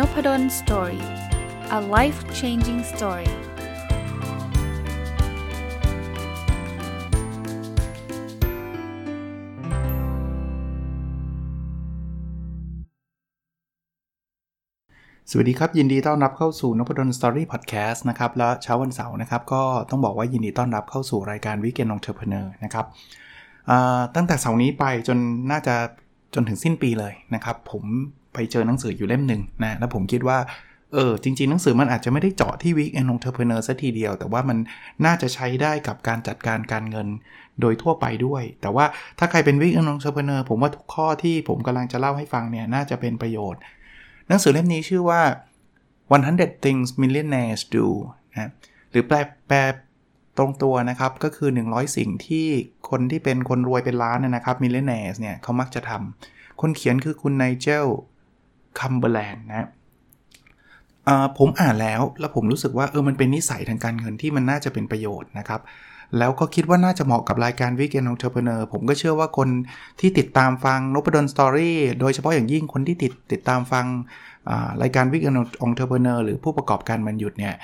นพด ล story a life changing story สวัสดีครับ ยินดีต้อนรับเข้าสู่นพดล story podcast นะครับ และเช้าวันเสาร์นะครับ ก็ต้องบอกว่ายินดีต้อนรับเข้าสู่รายการ weekend entrepreneur นะครับตั้งแต่เสาร์นี้ไปจนน่าจะจนถึงสิ้นปีเลยนะครับ ผม ไปเจอหนังสืออยู่เล่มหนึ่งนะ แล้วผมคิดว่า เออ จริง ๆ หนังสือมันอาจจะไม่ได้เจาะที่ Week End Entrepreneur ซะทีเดียว แต่ว่ามันน่าจะใช้ได้กับการจัดการการเงินโดยทั่วไปด้วย แต่ว่าถ้าใครเป็น Week End Entrepreneur ผมว่าทุกข้อที่ผมกำลังจะเล่าให้ฟังเนี่ยน่าจะเป็นประโยชน์ หนังสือเล่มนี้ชื่อว่า 100 things millionaires do นะหรือแปลแปลตรงตัวนะครับ ก็คือ 100 สิ่งที่คนที่เป็นคนรวยเป็นล้านนะครับ millionaires เนี่ยเขามักจะทำคนเขียนคือคุณไนเจล คัมเบอร์แลนด์นะผมอ่านแล้วแล้วผมรู้สึกว่าเออมันเป็นนิสัยทางการเงินที่มันน่าจะเป็นประโยชน์นะครับแล้วก็คิดว่าน่าจะเหมาะกับรายการ weekend entrepreneur ผมก็เชื่อว่าคนที่ติดตามฟังนพดล story โดยเฉพาะอย่างยิ่งคนที่ติดติดตามฟังรายการ weekend entrepreneur หรือผู้ประกอบการวันหยุดเนี่ย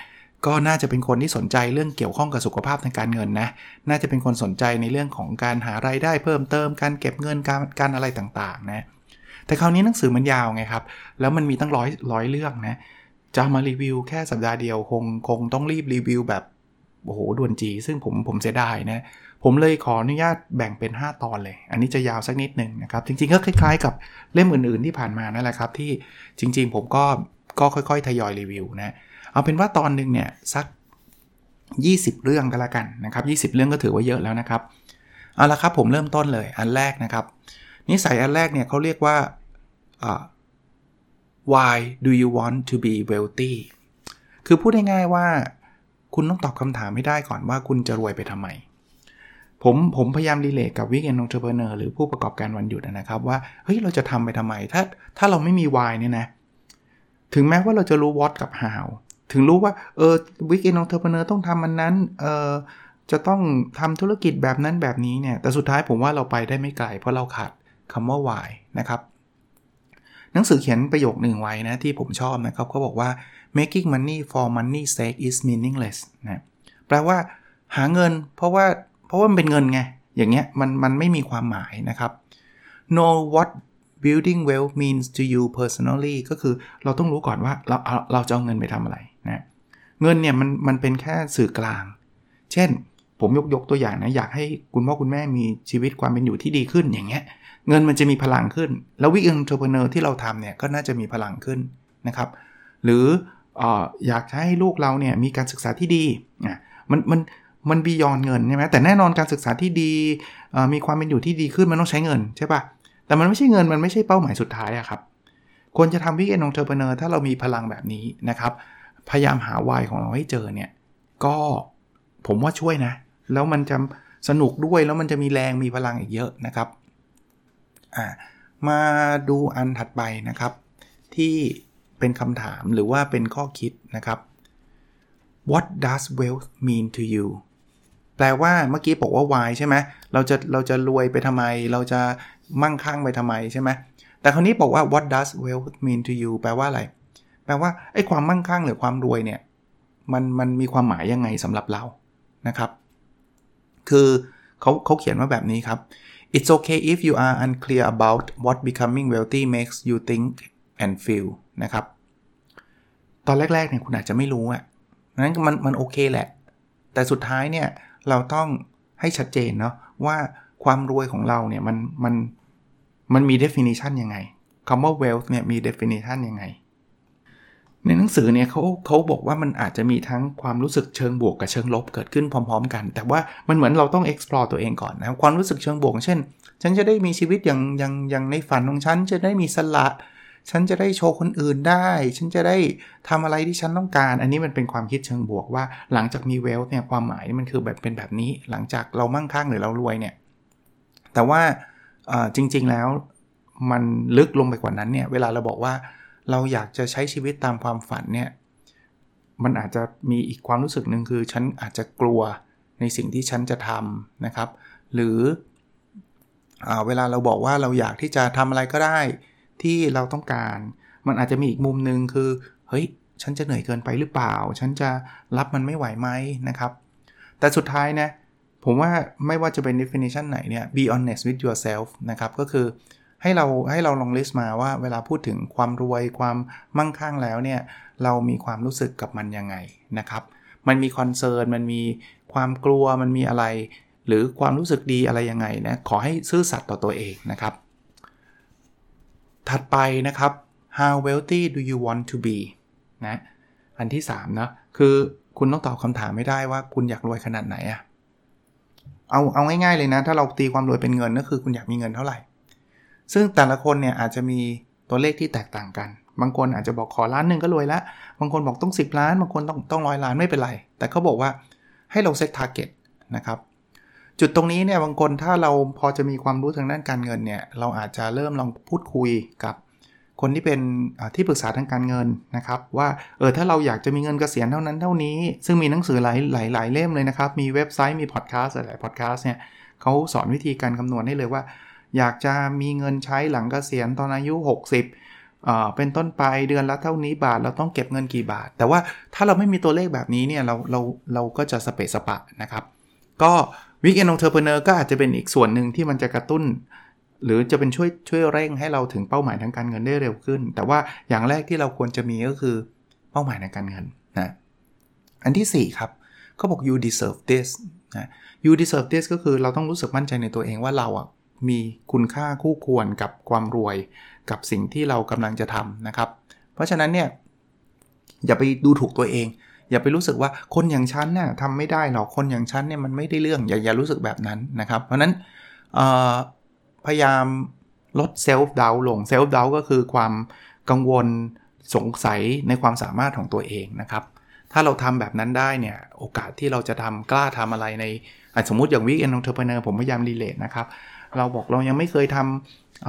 ก็น่าจะเป็นคนที่สนใจเรื่องเกี่ยวข้องกับสุขภาพทางการเงินนะน่าจะเป็นคนสนใจในเรื่องของการหาไรายได้เพิ่มเติมการเก็บเงินการการอะไรต่างๆนะ แต่คราวนี้หนังสือมันยาวไงครับ แล้วมันมีตั้งร้อยร้อยเรื่องนะ จะมารีวิวแค่สัปดาห์เดียวคงคงต้องรีบรีวิวแบบโอ้โหด่วนจี ซึ่งผมผมเสียดายนะ ผมเลยขออนุญาตแบ่งเป็น 5 ตอนเลย อันนี้จะยาวสักนิดหนึ่งนะครับ จริงๆก็คล้ายๆ กับเล่มอื่นๆที่ผ่านมานั่นแหละครับ ที่จริง ๆ ผมก็ก็ค่อยๆ ทยอยรีวิวนะ เอาเป็นว่าตอนหนึ่งเนี่ยสัก 20 เรื่องก็แล้วกันนะครับ 20 เรื่องก็ถือว่าเยอะแล้วนะครับ เอาละครับผมเริ่มต้นเลย อันแรกนะครับ นิสัยอันแรกเนี่ยเขาเรียกว่า why do you want to be wealthy คือพูดง่ายๆว่า คุณต้องตอบคำถามให้ได้ก่อนว่าคุณจะรวยไปทำไม ผมผมพยายาม relate กับ weekend entrepreneur หรือผู้ประกอบการวันหยุดนะครับว่า เฮ้ย เราจะทำไปทำไม ถ้าถ้าเราไม่มี why เนี่ยนะ ถึงแม้ว่าเราจะรู้ what กับ how ถึงรู้ว่า เออ weekend entrepreneur ต้องทำแบบนั้น เออจะต้องทำธุรกิจแบบนั้นแบบนี้เนี่ย แต่สุดท้ายผมว่าเราไปได้ไม่ไกลเพราะเราขาด คำว่า why นะครับ หนังสือเขียนประโยคหนึ่งไว้นะที่ผมชอบนะครับเขาบอกว่า making money for money sake is meaningless นะแปลว่าหาเงินเพราะว่าเพราะว่ามันเป็นเงินไง อย่างเงี้ยมันมันไม่มีความหมายนะครับ know what building wealth means to you personally ก็คือเราต้องรู้ก่อนว่าเราเราจะเอาเงินไปทำอะไรนะเงินเนี่ยมันมันเป็นแค่สื่อกลาง เช่น ผมยกยกตัวอย่างนะ อยากให้คุณพ่อคุณแม่มีชีวิตความเป็นอยู่ที่ดีขึ้นอย่างเงี้ย เงินมันจะมีพลังขึ้น แล้ว weekend entrepreneur ที่เราทำเนี่ยก็น่าจะมีพลังขึ้นนะครับ หรืออยากให้ลูกเราเนี่ยมีการศึกษาที่ดีมันมันมัน beyond เงินใช่ไหมแต่แน่นอนการศึกษาที่ดีมีความเป็นอยู่ที่ดีขึ้นมันต้องใช้เงินใช่ปะแต่มันไม่ใช่เงินมันไม่ใช่เป้าหมายสุดท้ายอะครับควรจะทำ weekend entrepreneur ถ้าเรามีพลังแบบนี้นะครับ พยายามหา why ของเราให้เจอเนี่ย ก็ผมว่าช่วยนะ แล้วมันจะสนุกด้วยแล้วมันจะมีแรงมีพลังอีกเยอะนะครับ มาดูอันถัดไปนะครับ ที่เป็นคำถามหรือว่าเป็นข้อคิดนะครับ What does wealth mean to you แปลว่าเมื่อกี้บอกว่า why ใช่ไหมเราจะเราจะรวยไปทำไม เราจะมั่งคั่งไปทำไมใช่ไหมแต่คราวนี้บอกว่า what does wealth mean to you แปลว่าอะไร แปลว่าไอ้ความมั่งคั่งหรือความรวยเนี่ยมันมันมีความหมายยังไงสำหรับเรานะครับ คือเขาเขาเขียนว่าแบบนี้ครับ It's okay if you are unclear about what becoming wealthy makes you think and feel นะครับ ตอนแรกๆเนี่ยคุณอาจจะไม่รู้อะนั้นมันมันโอเคแหละ แต่สุดท้ายเนี่ยเราต้องให้ชัดเจนเนาะว่าความรวยของเราเนี่ยมันมันมันมี definition ยังไงคำว่า wealth เนี่ยมี definition ยังไง ในหนังสือเนี่ยเขาเขาบอกว่ามันอาจจะมีทั้งความรู้สึกเชิงบวกกับเชิงลบเกิดขึ้นพร้อม ๆ กัน แต่ว่ามันเหมือนเราต้อง explore ตัวเองก่อนนะความรู้สึกเชิงบวก เช่น ฉันจะได้มีชีวิตอย่างอย่างอย่างในฝันของฉันจะได้มีสละฉันจะได้โชว์คนอื่นได้ ฉันจะได้ทำอะไรที่ฉันต้องการ อันนี้มันเป็นความคิดเชิงบวกว่า หลังจากมีเวลเนี่ยความหมายมันคือแบบเป็นแบบนี้ หลังจากเรามั่งคั่งหรือเรารวยเนี่ย แต่ว่าจริง ๆแล้วมันลึกลงไปกว่านั้นเนี่ย เวลาเราบอกว่า เราอยากจะใช้ชีวิตตามความฝันเนี่ยมันอาจจะมีอีกความรู้สึกหนึ่งคือ ฉันอาจจะกลัวในสิ่งที่ฉันจะทำนะครับ หรืออเวลาเราบอกว่าเราอยากที่จะทำอะไรก็ได้ที่เราต้องการ มันอาจจะมีอีกมุมหนึ่งคือเฮ้ยฉันจะเหนื่อยเกินไปหรือเปล่า ฉันจะรับมันไม่ไหวไหมนะครับ แต่สุดท้ายนะผมว่าไม่ว่าจะเป็น definition ไหนเนี่ย be honest with yourself นะครับ ก็คือ ให้เราให้เราลอง list มาว่าเวลาพูดถึงความรวยความมั่งคั่งแล้วเนี่ยเรามีความรู้สึกกับมันยังไงนะครับ มันมีคอนเซิร์นมันมีความกลัวมันมีอะไร หรือความรู้สึกดีอะไรยังไงนะขอให้ซื่อสัตย์ต่อตัวเองนะครับ ถัดไปนะครับ how wealthy do you want to be นะอันที่3นะคือคุณต้องตอบคำถามไม่ได้ว่าคุณอยากรวยขนาดไหนอะเอาเอาง่ายๆเลยนะ ถ้าเราตีความรวยเป็นเงินก็คือคุณอยากมีเงินเท่าไหร่ ซึ่งแต่ละคนเนี่ยอาจจะมีตัวเลขที่แตกต่างกัน บางคนอาจจะบอกขอล้านหนึ่งก็รวยแล้วบางคนบอกต้อง 10 ล้าน บางคนต้องต้องร้อยล้านไม่เป็นไร แต่เขาบอกว่าให้เรา set target นะครับจุดตรงนี้เนี่ยบางคนถ้าเราพอจะมีความรู้ทางด้านการเงินเนี่ยเราอาจจะเริ่มลองพูดคุยกับคนที่เป็นที่ปรึกษาทางการเงินนะครับ ว่าเออถ้าเราอยากจะมีเงินเกษียณเท่านั้นเท่านี้ ซึ่งมีหนังสือหลายหลายหลายเล่มเลยนะครับ มีเว็บไซต์มีพอดแคสต์หลายพอดแคสต์เนี่ยเขาสอนวิธีการคำนวณให้เลยว่า อยากจะมีเงินใช้หลังเกษียณตอนอายุ 60เอ่อเป็นต้นไปเดือนละเท่านี้บาทเราต้องเก็บเงินกี่บาท แต่ว่าถ้าเราไม่มีตัวเลขแบบนี้เนี่ยเราเราเราก็จะสะเปะสะปะนะครับ ก็ weekend entrepreneur ก็อาจจะเป็นอีกส่วนหนึ่งที่มันจะกระตุ้น หรือจะเป็นช่วยช่วยเร่งให้เราถึงเป้าหมายทางการเงินได้เร็วขึ้น แต่ว่าอย่างแรกที่เราควรจะมีก็คือเป้าหมายทางการเงินนะอันที่ 4 ครับเขาบอก you deserve this นะ you deserve this ก็คือเราต้องรู้สึกมั่นใจในตัวเองว่าเราอะ มีคุณค่าคู่ควรกับความรวยกับสิ่งที่เรากำลังจะทำนะครับ เพราะฉะนั้นเนี่ยอย่าไปดูถูกตัวเอง อย่าไปรู้สึกว่าคนอย่างฉันน่ะทำไม่ได้หรอกคนอย่างฉันเนี่ยมันไม่ได้เรื่องอย่าอย่ารู้สึกแบบนั้นนะครับ เพราะนั้นพยายามลด self-doubt ลง self-doubt ก็คือความกังวลสงสัยในความสามารถของตัวเองนะครับ ถ้าเราทำแบบนั้นได้เนี่ย โอกาสที่เราจะทำกล้าทำอะไรในสมมติอย่าง weekend entrepreneur ผมพยายาม relate นะครับ เราบอกเรายังไม่เคยทำ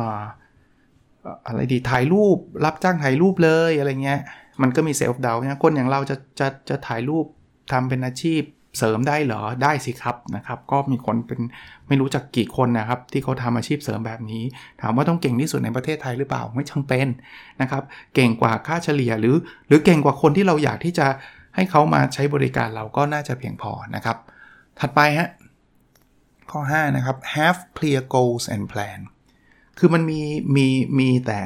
อะไรดีถ่ายรูปรับจ้างถ่ายรูปเลยอะไรเงี้ย มันก็มี self-doubt นะคนอย่างเราจะจะจะถ่ายรูปทำเป็นอาชีพเสริมได้เหรอได้สิครับนะครับ ก็มีคนเป็นไม่รู้จักกี่คนนะครับ ที่เขาทำอาชีพเสริมแบบนี้ ถามว่าต้องเก่งที่สุดในประเทศไทยหรือเปล่าไม่จำเป็นนะครับ เก่งกว่าค่าเฉลี่ยหรือ หรือเก่งกว่าคนที่เราอยากที่จะให้เขามาใช้บริการเราก็น่าจะเพียงพอนะครับ ถัดไปฮะ ข้อ 5 นะครับ have clear goals and plan คือมันมีมีมีแต่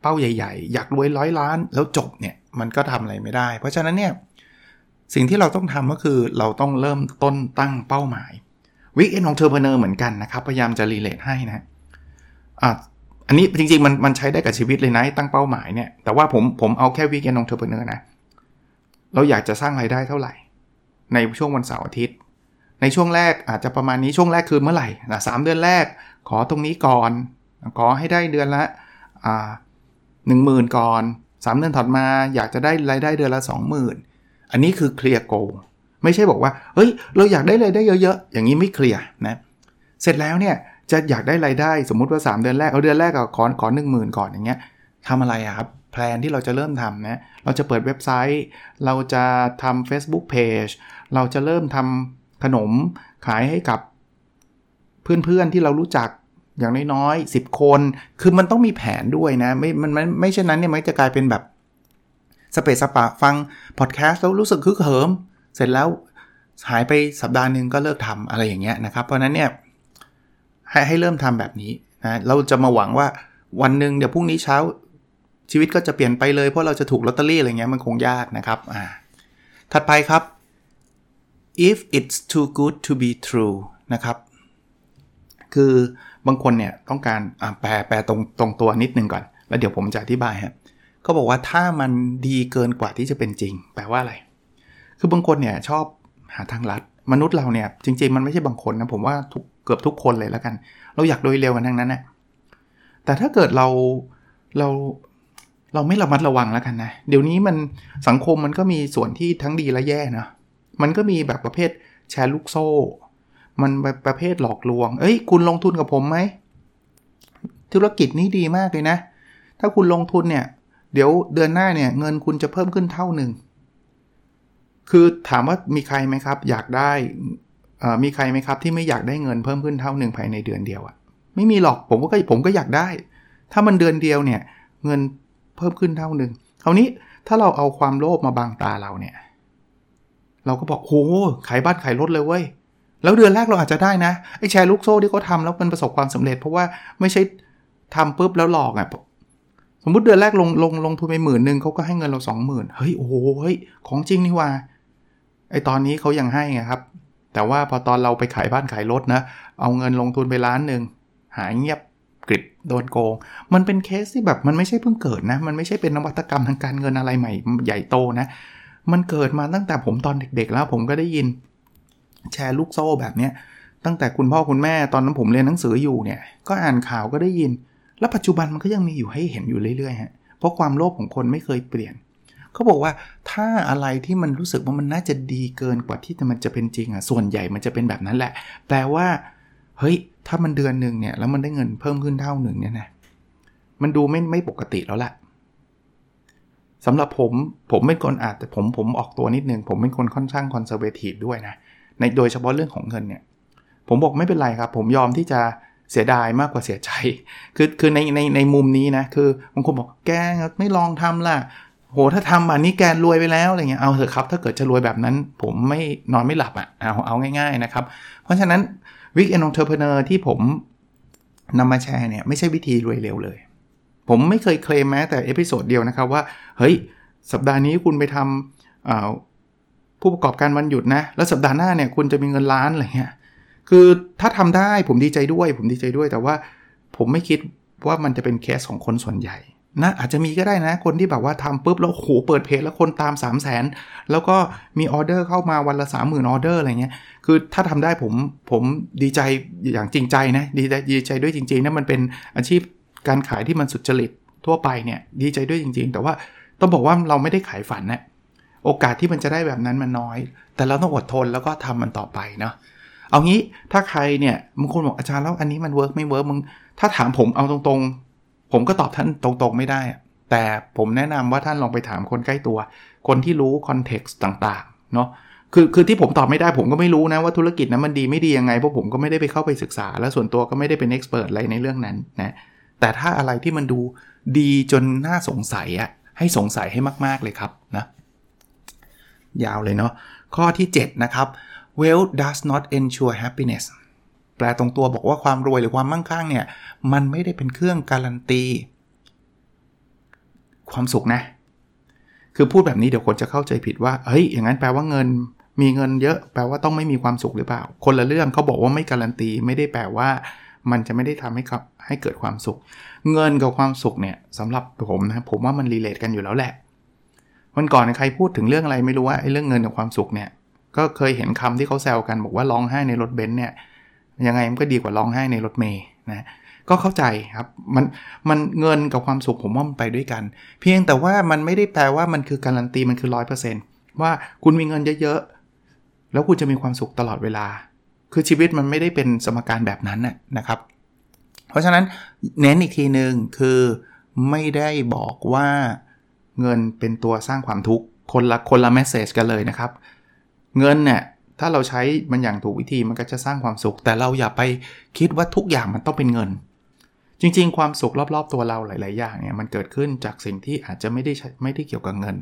เป้าใหญ่ ๆ อยากรวยร้อยล้านแล้วจบเนี่ย มันก็ทำอะไรไม่ได้ เพราะฉะนั้นเนี่ย สิ่งที่เราต้องทำก็คือเราต้องเริ่มต้นตั้งเป้าหมายweekend entrepreneur เหมือนกันนะครับ พยายามจะ relate ให้นะอะอันนี้จริงๆมันมันใช้ได้กับชีวิตเลยนะตั้งเป้าหมายเนี่ย แต่ว่าผมผมเอาแค่ weekend entrepreneur นะ เราอยากจะสร้างรายได้เท่าไหร่ ในช่วงวันเสาร์อาทิตย์ ในช่วงแรกอาจจะประมาณนี้ช่วงแรกคือเมื่อไหร่นะ3 เดือนแรก ขอตรงนี้ก่อน ขอให้ได้เดือนละหนึ่งหมื่นก่อน 3 เดือนถัดมาอยากจะได้รายได้เดือนละ 20,000 อันนี้คือ clear goalไม่ใช่บอกว่าเฮ้ยเราอยากได้รายได้เยอะๆ อย่างนี้ไม่เคลียร์นะเสร็จแล้วเนี่ยจะอยากได้รายได้สมมุติว่า 3 เดือนแรกเอาเดือนแรกก็ขอขอหนึ่งหมื่นก่อนอย่างเงี้ยทำอะไรอะครับแพลนที่เราจะเริ่มทำนะเราจะเปิดเว็บไซต์ เราจะทำ Facebook Page เราจะเริ่มทำ ขนมขายให้กับเพื่อนๆที่เรารู้จักอย่างน้อยๆ10 คน คือมันต้องมีแผนด้วยนะ ไม่ มันไม่ไม่เช่นนั้นเนี่ยมันจะกลายเป็นแบบสเปซสปะฟังพอดแคสต์แล้วรู้สึกคึกเหิม เสร็จแล้วหายไปสัปดาห์หนึ่งก็เลิกทำอะไรอย่างเงี้ยนะครับ เพราะนั้นเนี่ยให้ให้เริ่มทำแบบนี้นะเราจะมาหวังว่าวันหนึ่งเดี๋ยวพรุ่งนี้เช้าชีวิตก็จะเปลี่ยนไปเลยเพราะเราจะถูกลอตเตอรี่อะไรเงี้ยมันคงยากนะครับอ่าถัดไปครับ if it's too good to be true นะครับ คือบางคนเนี่ยต้องการแปลแปลตรงตรงตัวนิดนึงก่อน แล้วเดี๋ยวผมจะอธิบายฮะเขาบอกว่าถ้ามันดีเกินกว่าที่จะเป็นจริง แปลว่าอะไร คือบางคนเนี่ยชอบหาทางลัด มนุษย์เราเนี่ยจริง ๆ มันไม่ใช่บางคนนะผมว่าเกือบทุกคนเลยแล้วกัน เราอยากโดยเร็วกันทั้งนั้นนะแต่ถ้าเกิดเราเราเราไม่ระมัดระวังแล้วกันนะ เดี๋ยวนี้มันสังคมมันก็มีส่วนที่ทั้งดีและแย่นะ มันก็มีแบบประเภทแชร์ลูกโซ่ มันประเภทหลอกลวง เอ้ย คุณลงทุนกับผมไหม ธุรกิจนี้ดีมากเลยนะ ถ้าคุณลงทุนเนี่ย เดี๋ยวเดือนหน้าเนี่ย เงินคุณจะเพิ่มขึ้นเท่าหนึ่ง คือถามว่ามีใครไหมครับ อยากได้มีใครไหมครับที่ไม่อยากได้เงินเพิ่มขึ้นเท่าหนึ่งภายในเดือนเดียวอะไม่มีหรอกผมก็ผมก็อยากได้ ถ้ามันเดือนเดียวเนี่ย เงินเพิ่มขึ้นเท่าหนึ่งคราวนี้ถ้าเราเอาความโลภมาบังตาเราเนี่ย เราก็บอกโหขายบ้านขายรถเลยเว้ยแล้วเดือนแรกเราอาจจะได้นะไอ้แชร์ลูกโซ่ที่เขาทาแล้วมันประสบความสำเร็จ เพราะว่าไม่ใช่ทำปุ๊บแล้วหลอกอะ่ะสมมติเดือนแรกลงลงลงทุนไปหมื่นหนึ่งเขาก็ให้เงินเราสองหมื่นเฮ้ยโอ้โหเฮ้ยของจริงนี่ว่าไอตอนนี้เขายังให้ไงครับ แต่ว่าพอตอนเราไปขายบ้านขายรถนะ เอาเงินลงทุนไปล้านหนึ่งหายเงียบกริบโดนโกง มันเป็นเคสที่แบบมันไม่ใช่เพิ่งเกิดนะ มันไม่ใช่เป็นนวัตกรรมทางการเงินอะไรใหม่ใหญ่โตนะ มันเกิดมาตั้งแต่ผมตอนเด็กๆแล้วผมก็ได้ยินแชร์ลูกโซ่แบบเนี้ยตั้งแต่คุณพ่อคุณแม่ตอนนั้นผมเรียนหนังสืออยู่เนี่ยก็อ่านข่าวก็ได้ยิน แล้วปัจจุบันมันก็ยังมีอยู่ให้เห็นอยู่เรื่อยๆฮะเพราะความโลภของคนไม่เคยเปลี่ยนเขาบอกว่าถ้าอะไรที่มันรู้สึกว่ามันน่าจะดีเกินกว่าที่มันจะเป็นจริงอะส่วนใหญ่มันจะเป็นแบบนั้นแหละ แปลว่าเฮ้ยถ้ามันเดือนหนึ่งเนี่ยแล้วมันได้เงินเพิ่มขึ้นเท่าหนึ่งเนี่ยนะมันดูไม่ไม่ปกติแล้วแหละ สำหรับผมผมเป็นคนอาจแต่ผมผมออกตัวนิดนึง ผมเป็นคนค่อนข้างคอนเซอร์เวทีฟด้วยนะในโดยเฉพาะเรื่องของเงินเนี่ย ผมบอกไม่เป็นไรครับ ผมยอมที่จะเสียดายมากกว่าเสียใจ คือคือในในในมุมนี้นะ คือบางคนบอกแกไม่ลองทำล่ะ โหถ้าทำอันนี้แกรวยไปแล้วอะไรเงี้ยเอาเถอะครับ ถ้าเกิดจะรวยแบบนั้น ผมไม่นอนไม่หลับอะ่ะเอาเอาง่ายๆนะครับ เพราะฉะนั้นweekend entrepreneur ที่ผมนำมาแชร์เนี่ยไม่ใช่วิธีรวยเร็วเลย ผมไม่เคยเคลมแม้แต่ episode เดียวนะครับว่า เฮ้ย สัปดาห์นี้คุณไปทำผู้ประกอบการวันหยุดนะ แล้วสัปดาห์หน้าเนี่ยคุณจะมีเงินล้านอะไรเงี้ยคือถ้าทำได้ผมดีใจด้วย ผมดีใจด้วย แต่ว่าผมไม่คิดว่ามันจะเป็นเคสของคนส่วนใหญ่นะอาจจะมีก็ได้นะ คนที่แบบว่าทำปุ๊บแล้วโหเปิดเพจแล้วคนตาม 3 0 0แสนแล้วก็มีออเดอร์เข้ามาวันละ 30,000ออเดอร์อะไรเงี้ยคือถ้าทำได้ผมผมดีใจอย่างจริงใจนะดีใจดีใจด้วยจริงๆนะมันเป็นอาชีพ การขายที่มันสุจริตทั่วไปเนี่ยดีใจด้วยจริง ๆ แต่ว่าต้องบอกว่าเราไม่ได้ขายฝันนะโอกาสที่มันจะได้แบบนั้นมันน้อย แต่เราต้องอดทนแล้วก็ทำมันต่อไปเนาะเอางี้ถ้าใครเนี่ยบางคนบอกอาจารย์แล้วอันนี้มัน work ไม่ work มึงถ้าถามผมเอาตรงๆ ผมก็ตอบท่านตรงๆไม่ได้ แต่ผมแนะนำว่าท่านลองไปถามคนใกล้ตัว คนที่รู้คอนเท็กซ์ต่างๆเนาะคือคือที่ผมตอบไม่ได้ผมก็ไม่รู้นะว่าธุรกิจนั้นมันดีไม่ดียังไงเพราะผมก็ไม่ได้ไปเข้าไปศึกษา และส่วนตัวก็ไม่ได้เป็นเอ็กซ์เพรสอะไรในเรื่องนั้นนะ แต่ถ้าอะไรที่มันดูดีจนน่าสงสัยอะให้สงสัยให้มาก ๆ เลยครับนะยาวเลยเนาะข้อที่ 7 นะครับ wealth does not ensure happiness แปลตรงตัวบอกว่าความรวยหรือความมั่งคั่งเนี่ย มันไม่ได้เป็นเครื่องการันตี ความสุขนะ คือพูดแบบนี้เดี๋ยวคนจะเข้าใจผิดว่า เฮ้ย อย่างนั้นแปลว่าเงิน มีเงินเยอะ แปลว่าต้องไม่มีความสุขหรือเปล่า คนละเรื่องเขาบอกว่าไม่การันตี ไม่ได้แปลว่า มันจะไม่ได้ทำให้ให้เกิดความสุข เงินกับความสุขเนี่ยสำหรับผมนะผมว่ามันรีเลทกันอยู่แล้วแหละวันก่อนใครพูดถึงเรื่องอะไรไม่รู้ว่าไอ้เรื่องเงินกับความสุขเนี่ยก็เคยเห็นคำที่เขาแซวกันบอกว่าร้องไห้ในรถเบนซ์เนี่ยยังไงมันก็ดีกว่าร้องไห้ในรถเมย์นะก็เข้าใจครับมันมันเงินกับความสุขผมว่ามันไปด้วยกัน เพียงแต่ว่ามันไม่ได้แปลว่ามันคือการันตีมันคือร้อยเปอร์เซ็นต์ว่าคุณมีเงินเยอะๆแล้วคุณจะมีความสุขตลอดเวลา คือชีวิตมันไม่ได้เป็นสมการแบบนั้นนะครับ เพราะฉะนั้นเน้นอีกทีหนึ่งคือไม่ได้บอกว่าเงินเป็นตัวสร้างความทุกข์คนละคนละแมสเซจกันเลยนะครับ เงินเนี่ยถ้าเราใช้มันอย่างถูกวิธีมันก็จะสร้างความสุข แต่เราอย่าไปคิดว่าทุกอย่างมันต้องเป็นเงิน จริงๆ ความสุขรอบๆตัวเราหลาย ๆ อย่างเนี่ยมันเกิดขึ้นจากสิ่งที่อาจจะไม่ได้ไม่ได้เกี่ยวกับเงิน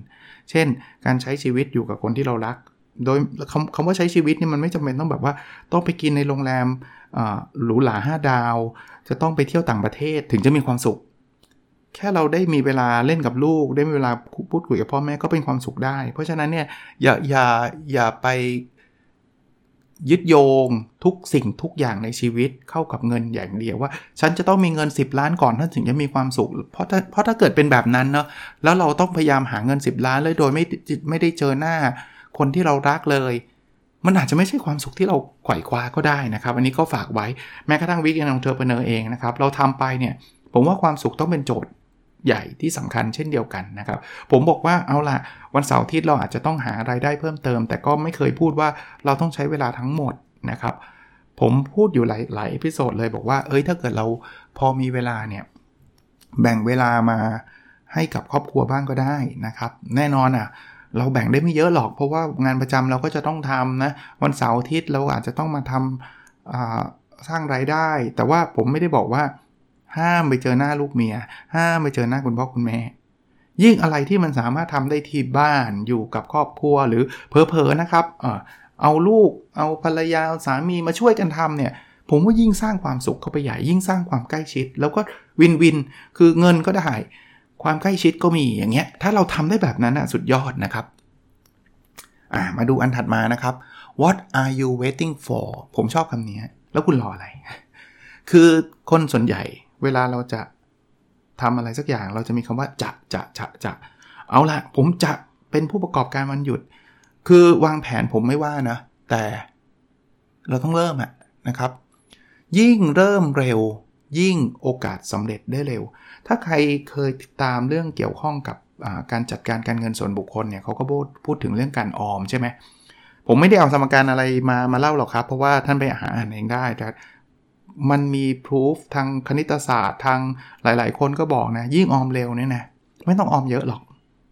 เช่น การใช้ชีวิตอยู่กับคนที่เรารัก โดยคำคำว่าใช้ชีวิตนี่มันไม่จำเป็นต้องแบบว่าต้องไปกินในโรงแรมหรูหรา5ดาว จะต้องไปเที่ยวต่างประเทศถึงจะมีความสุข แค่เราได้มีเวลาเล่นกับลูก ได้มีเวลาพูดคุยกับพ่อแม่ก็เป็นความสุขได้ เพราะฉะนั้นเนี่ยอย่าอย่าอย่าไปยึดโยงทุกสิ่งทุกอย่างในชีวิตเข้ากับเงินอย่างเดียวว่า ฉันจะต้องมีเงิน 10 ล้านก่อนท่านถึงจะมีความสุข เพราะถ้าเพราะถ้าเกิดเป็นแบบนั้นเนาะแล้วเราต้องพยายามหาเงิน 10 ล้านเลยโดยไม่ไม่ได้เจอหน้า คนที่เรารักเลย มันอาจจะไม่ใช่ความสุขที่เราไขว่คว้าก็ได้นะครับ อันนี้ก็ฝากไว้แม้กระทั่ง weekend entrepreneur เองนะครับ เราทำไปเนี่ย ผมว่าความสุขต้องเป็นโจทย์ใหญ่ที่สำคัญเช่นเดียวกันนะครับ ผมบอกว่าเอาล่ะ วันเสาร์อาทิตย์เราอาจจะต้องหารายได้เพิ่มเติม แต่ก็ไม่เคยพูดว่าเราต้องใช้เวลาทั้งหมดนะครับ ผมพูดอยู่หลายหลาย episode เลยบอกว่าเอ้ยถ้าเกิดเราพอมีเวลาเนี่ยแบ่งเวลามาให้กับครอบครัวบ้างก็ได้นะครับ แน่นอนอะ เราแบ่งได้ไม่เยอะหรอก เพราะว่างานประจำเราก็จะต้องทำนะวันเสาร์อาทิตย์เราอาจจะต้องมาทำสร้างรายได้ แต่ว่าผมไม่ได้บอกว่า ห้ามไปเจอหน้าลูกเมีย ห้ามไปเจอหน้าคุณพ่อคุณแม่ ยิ่งอะไรที่มันสามารถทำได้ที่บ้านอยู่กับครอบครัวหรือเพอๆนะครับเอาลูกเอาภรรยาเอาสามีมาช่วยกันทำเนี่ยผมว่ายิ่งสร้างความสุขเข้าไปใหญ่ยิ่งสร้างความใกล้ชิด แล้วก็วินวินคือเงินก็ได้ ความใกล้ชิดก็มีอย่างเงี้ย ถ้าเราทำได้แบบนั้นนะสุดยอดนะครับ อ่ามาดูอันถัดมานะครับ what are you waiting for ผมชอบคำนี้ แล้วคุณรออะไร คือคนส่วนใหญ่เวลาเราจะทำอะไรสักอย่าง เราจะมีคำว่าจะจะจะจะเอาละผมจะเป็นผู้ประกอบการวันหยุด คือวางแผนผมไม่ว่านะ แต่เราต้องเริ่มอะนะครับ ยิ่งเริ่มเร็ว ยิ่งโอกาสสำเร็จได้เร็ว ถ้าใครเคยติดตามเรื่องเกี่ยวข้องกับการจัดการการเงินส่วนบุคคลเนี่ยเขาก็พูดพูดถึงเรื่องการออมใช่ไหมผมไม่ได้เอาสมการอะไรมามาเล่าหรอกครับ เพราะว่าท่านไปหาอ่านเองได้แต่มันมีพิสูจน์ทางคณิตศาสตร์ทางหลาย ๆ คนก็บอกนะ ยิ่งออมเร็วเนี่ยนะไม่ต้องออมเยอะหรอก